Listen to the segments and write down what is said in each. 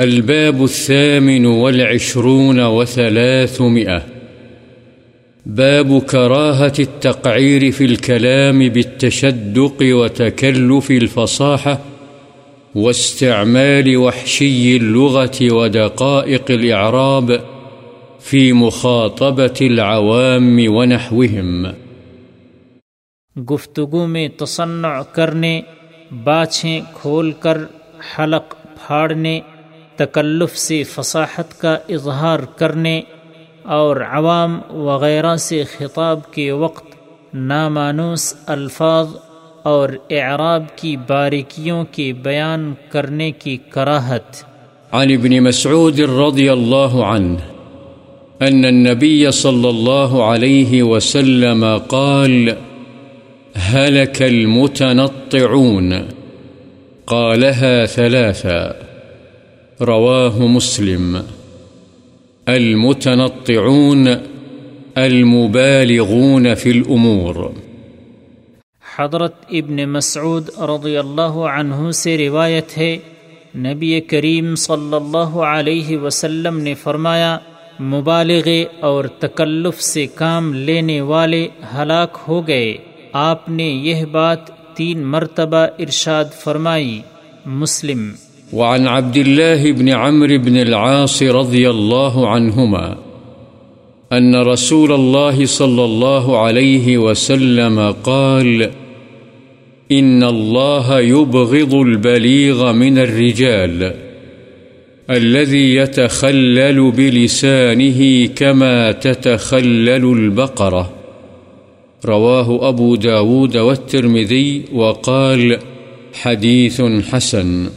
الباب الثامن والعشرون وثلاثمئة باب كراهة التقعير في الكلام بالتشدق وتكلف الفصاحة واستعمال وحشي اللغة ودقائق الإعراب في مخاطبة العوام ونحوهم. گفتگو میں تصنع کرنے، باچھیں کھول کر حلق پھاڑنے تکلف سے فصاحت کا اظہار کرنے اور عوام وغیرہ سے خطاب کے وقت نامانوس الفاظ اور اعراب کی باریکیوں کے بیان کرنے کی کراہت۔ عن ابن مسعود رضي الله عنه أن النبي صلى الله عليه وسلم قال، هلك المتنطعون. قالها ثلاثا۔ رواه مسلم. المتنطعون المبالغون في الأمور. حضرت ابن مسعود رضی اللہ عنہ سے روایت ہے، نبی کریم صلی اللہ علیہ وسلم نے فرمایا مبالغے اور تکلف سے کام لینے والے ہلاک ہو گئے۔ آپ نے یہ بات تین مرتبہ ارشاد فرمائی۔ مسلم وعن عبد الله بن عمرو بن العاص رضي الله عنهما أن رسول الله صلى الله عليه وسلم قال، إن الله يبغض البليغ من الرجال الذي يتخلل بلسانه كما تتخلل البقرة. رواه أبو داود والترمذي وقال، حديث حسن.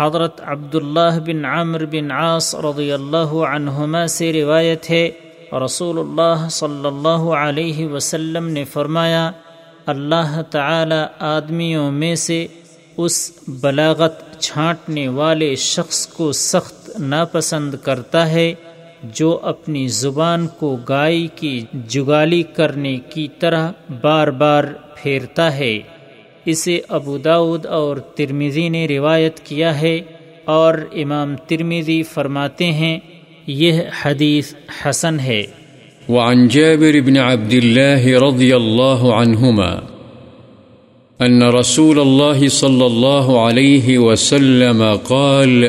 حضرت عبداللہ بن عامر بن عاص رضی اللہ عنہما سے روایت ہے رسول اللہ صلی اللہ علیہ وسلم نے فرمایا، اللہ تعالی آدمیوں میں سے اس بلاغت چھانٹنے والے شخص کو سخت ناپسند کرتا ہے، جو اپنی زبان کو گائے کی جگالی کرنے کی طرح بار بار پھیرتا ہے۔ اسے ابو داود اور ترمیزی نے روایت کیا ہے اور امام ترمیزی فرماتے ہیں، یہ حدیث حسن ہے۔ وعن جابر بن عبد الله رضي الله عنهما أن رسول الله صلى الله عليه وسلم قال،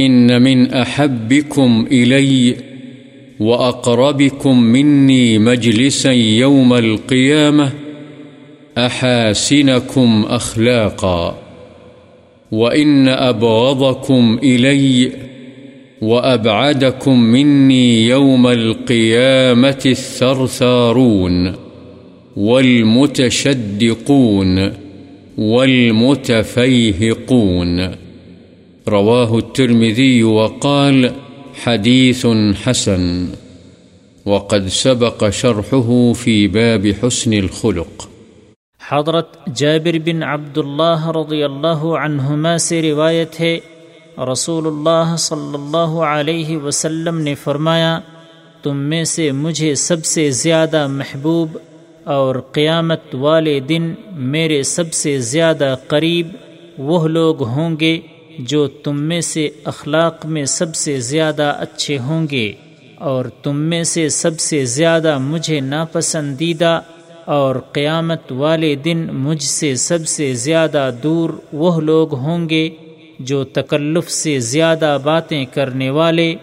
إن من أحبكم إلي وأقربكم مني مجلسا يوم القيامة أحاسنكم أخلاقا وإن أبغضكم إلي وأبعدكم مني يوم القيامة الثرثارون والمتشدقون والمتفيهقون رواه الترمذي وقال حديث حسن وقد سبق شرحه في باب حسن الخلق حضرت جابر بن عبداللہ رضی اللہ عنہما سے روایت ہے رسول اللہ صلی اللہ علیہ وسلم نے فرمایا، تم میں سے مجھے سب سے زیادہ محبوب اور قیامت والے دن میرے سب سے زیادہ قریب وہ لوگ ہوں گے جو تم میں سے اخلاق میں سب سے زیادہ اچھے ہوں گے اور تم میں سے سب سے زیادہ مجھے ناپسندیدہ اور قیامت والے دن مجھ سے سب سے زیادہ دور وہ لوگ ہوں گے جو تکلف سے زیادہ باتیں کرنے والے،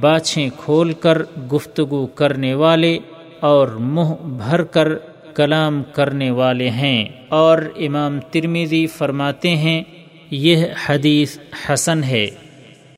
باچھیں کھول کر گفتگو کرنے والے اور منہ بھر کر کلام کرنے والے ہیں۔ اور امام ترمیزی فرماتے ہیں، یہ حدیث حسن ہے۔